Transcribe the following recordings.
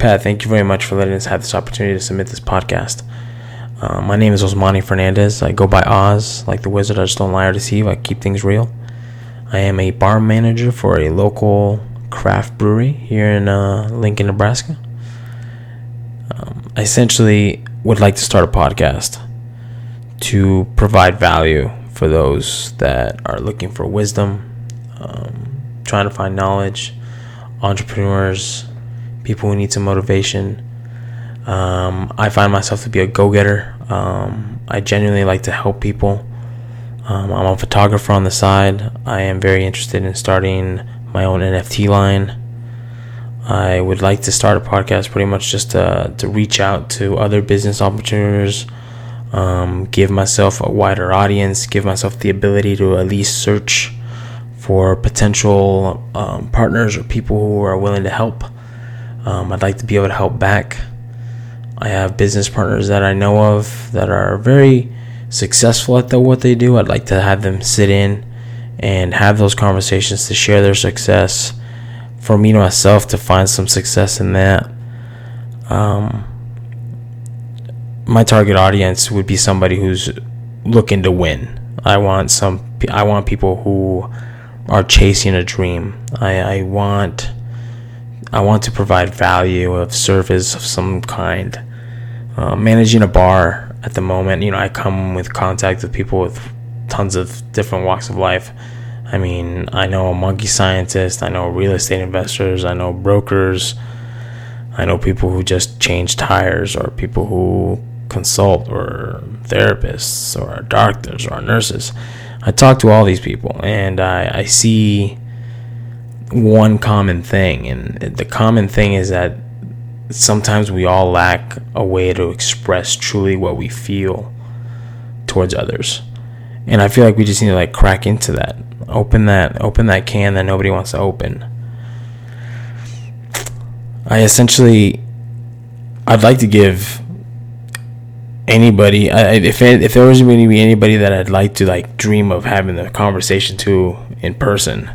Pat, thank you very much for letting us have this opportunity to submit this podcast. Uh, my name is Osmani Fernandez. I go by Oz, like the wizard. I just don't lie or deceive. I keep things real. I am a bar manager for a local craft brewery here in uh, Lincoln, Nebraska. Um, I essentially would like to start a podcast to provide value for those that are looking for wisdom, um, trying to find knowledge, entrepreneurs, people who need some motivation um, I find myself to be a go getter. Um, I genuinely like to help people. Um, I'm a photographer on the side. I am very interested in starting my own NFT line. I would like to start a podcast pretty much just to, to reach out to other business opportunities, um, give myself a wider audience, give myself the ability to at least search for potential um, partners or people who are willing to help. Um, I'd like to be able to help back. I have business partners that I know of that are very successful at the, what they do. I'd like to have them sit in and have those conversations to share their success. For me myself to find some success in that. Um, my target audience would be somebody who's looking to win. I want some. I want people who are chasing a dream. I, I want. I want to provide value of service of some kind. Uh, managing a bar at the moment, you know, I come with contact with people with tons of different walks of life. I mean, I know a monkey scientists, I know real estate investors, I know brokers, I know people who just change tires, or people who consult, or therapists, or doctors, or nurses. I talk to all these people, and I, I see one common thing, and the common thing is that sometimes we all lack a way to express truly what we feel towards others. And I feel like we just need to like crack into that. Open that open that can that nobody wants to open. I essentially I'd like to give anybody I, if it, if there was going to be anybody that I'd like to like dream of having the conversation to in person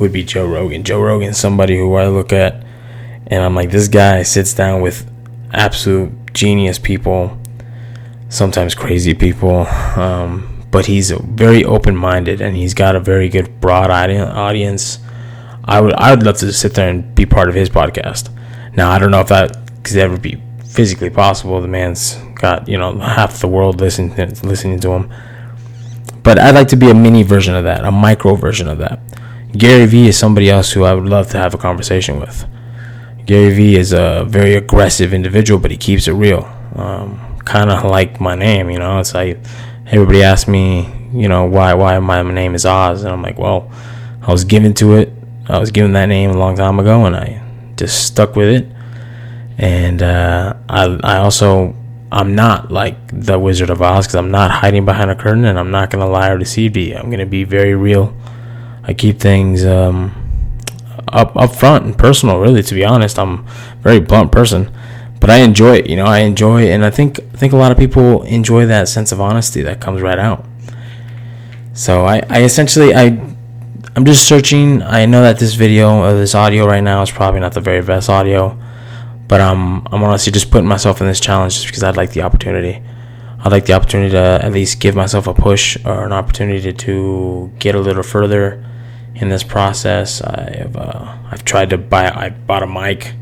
would be Joe Rogan. Joe Rogan's somebody who I look at and I'm like, this guy sits down with absolute genius people, sometimes crazy people, um, but he's very open minded and he's got a very good broad audience. I would I would love to sit there and be part of his podcast. Now I don't know if that could ever be physically possible. The man's got you know half the world listening listening to him. But I'd like to be a mini version of that, a micro version of that. Gary Vee is somebody else who I would love to have a conversation with. Gary Vee is a very aggressive individual, but he keeps it real. Um, kind of like my name, you know. It's like everybody asks me, you know, why why my name is Oz, and I'm like, well, I was given to it. I was given that name a long time ago, and I just stuck with it. And uh, I I also I'm not like the Wizard of Oz because I'm not hiding behind a curtain, and I'm not gonna lie or deceive you. I'm gonna be very real. I keep things. Um, up up front and personal. Really, to be honest, I'm a very blunt person, but I enjoy it. You know, I enjoy it, and I think I think a lot of people enjoy that sense of honesty that comes right out. So I, I essentially I I'm just searching. I know that this video or this audio right now is probably not the very best audio, but I'm I'm honestly just putting myself in this challenge just because I'd like the opportunity. I'd like the opportunity to at least give myself a push or an opportunity to get a little further in this process. I've uh, I've tried to buy. I bought a mic.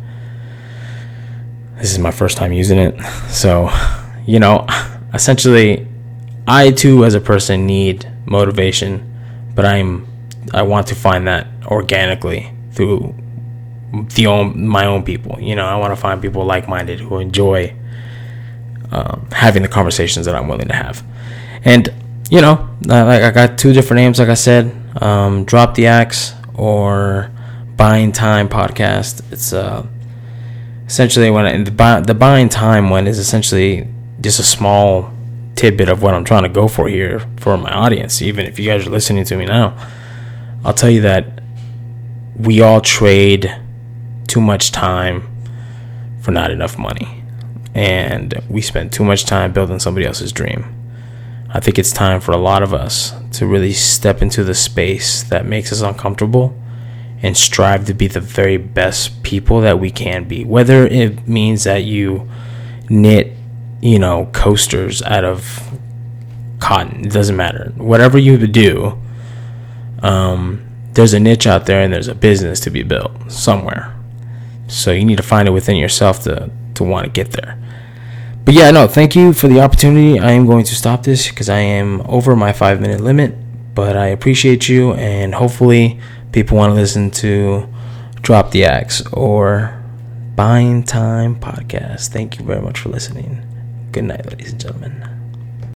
This is my first time using it, so you know, essentially, I too as a person need motivation, but I'm I want to find that organically through the own my own people. You know, I want to find people like minded who enjoy um, having the conversations that I'm willing to have, and you know, like I got two different names, like I said um, Drop the Axe or Buying Time podcast. It's uh, essentially when I, the, buy, the Buying Time one is essentially just a small tidbit of what I'm trying to go for here for my audience. Even if you guys are listening to me now, I'll tell you that we all trade too much time for not enough money. And we spend too much time building somebody else's dream. I think it's time for a lot of us to really step into the space that makes us uncomfortable and strive to be the very best people that we can be. Whether it means that you knit, you know, coasters out of cotton, it doesn't matter. Whatever you do, um, there's a niche out there and there's a business to be built somewhere. So you need to find it within yourself to, to want to get there. But yeah, no, thank you for the opportunity. I am going to stop this because I am over my five minute limit. But I appreciate you and hopefully people want to listen to Drop the Axe or Buying Time podcast. Thank you very much for listening. Good night, ladies and gentlemen.